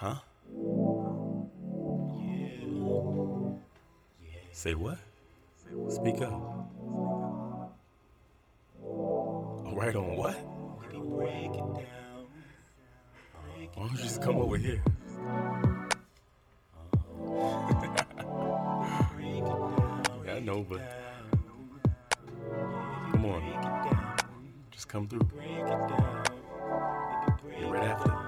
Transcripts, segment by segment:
Huh? Say what? Speak up. All right on what? Why don't you just come over here? yeah, I know, but come on, just come through. You right after?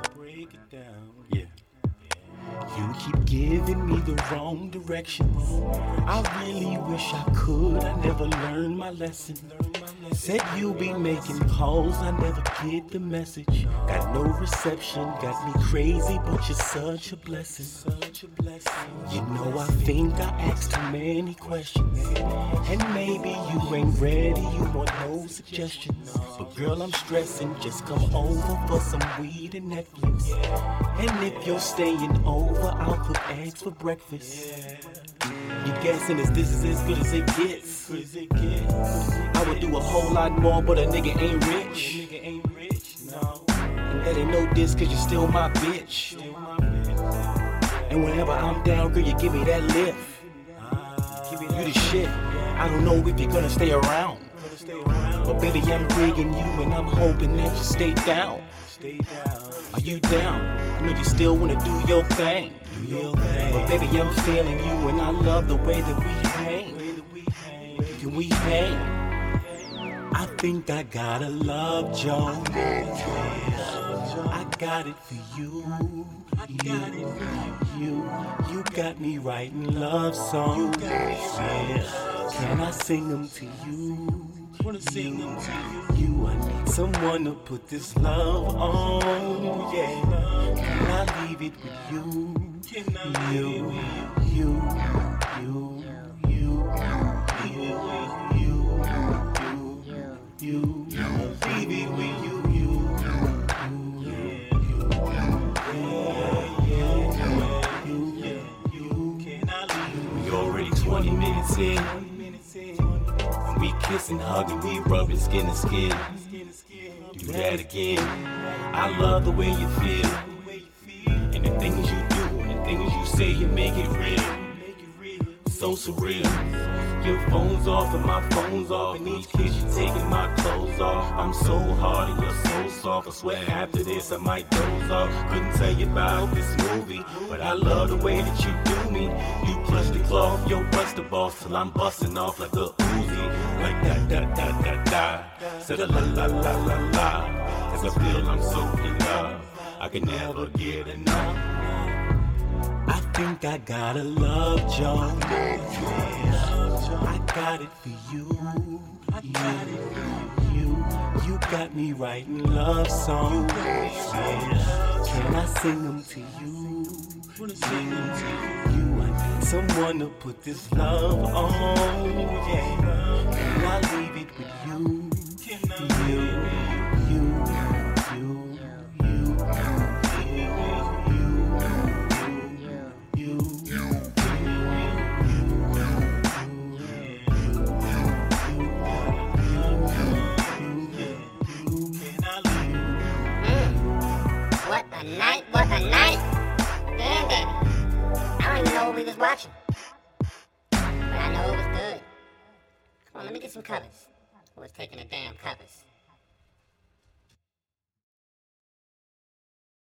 Keep giving me the wrong directions. I really wish I could. I never learned my lesson. Said you be making calls, I never get the message. Got no reception, got me crazy, but you're such a blessing. Such a blessing. You know I think I asked too many questions, and maybe you ain't ready. You want no suggestions, but girl I'm stressing. Just come over for some weed and Netflix. And if you're staying over, I'll cook eggs for breakfast. You guessing is this is as good as it gets? I would do a whole lot more, but a nigga ain't rich. And that ain't no diss, cause you're still my bitch. And whenever I'm down, girl, you give me that lift. You the shit. I don't know if you're gonna stay around. But baby, I'm rigging you and I'm hoping that you stay down. Stay down. Are you down? I know you still wanna do your thing. But baby, I'm feeling you and I love the way that we hang. Can we hang? I think I gotta love Joe. I got it for you. I got it for you. You got me writing love songs. Can I sing them to you? Wanna sing them to you? You, I need someone to put this love on. Yeah. I believe with you can I leave it with you? You, you, you, you, you, you, you, you. You, leave it with you, you. Already 20 minutes in. We kissing, hugging, we rubbing skin to skin. Do that again. I love the way you feel. And the things you do, and the things you say, you make it real. So surreal. Your phone's off and my phone's off. And each kiss you taking my clothes off. I'm so hard and you're so soft. I swear after this I might doze off. Couldn't tell you about this movie, but I love the way that you do me. You plush the cloth, yo, bust the boss till I'm busting off like a Uzi. Like da da da da da. Said a la la la la la. As I feel I'm so in love. I can never get enough. I think I got a love Joe. I got it for you. I got it for you. You got me writing love songs. Yeah. Can I sing them to you? Sing them to you. I need someone to put this love on. Yeah. What a night. Damn, baby. I don't even know what we was watching. But I know it was good. Come on, let me get some covers. Who was taking the damn covers?